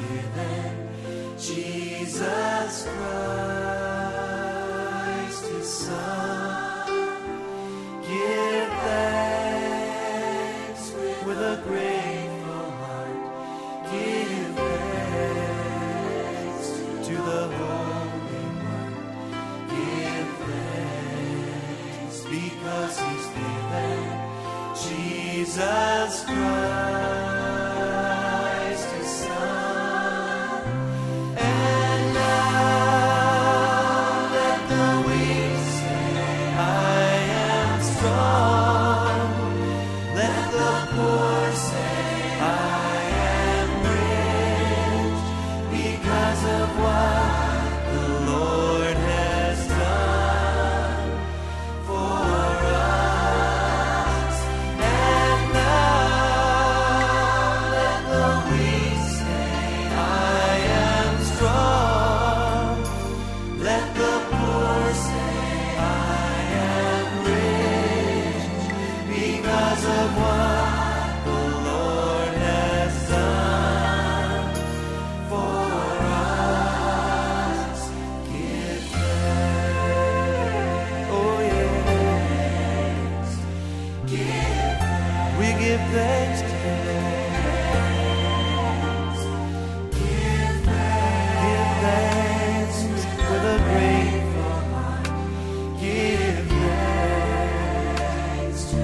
given, Jesus Christ. the way.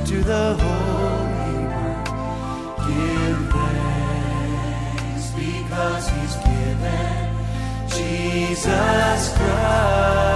to the Holy One. Give thanks because He's given Jesus Christ.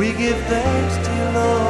We give thanks to Lord.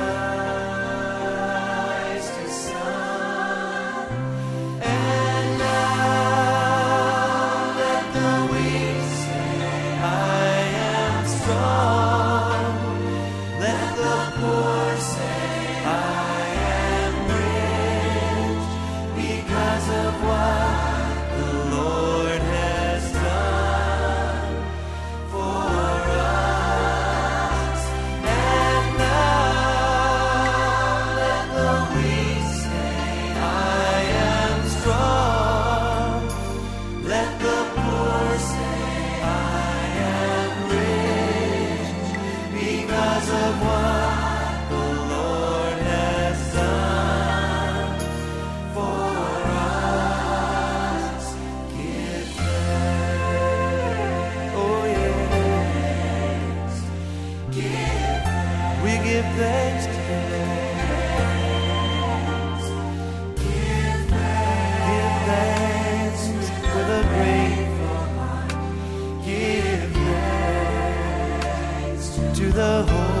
the whole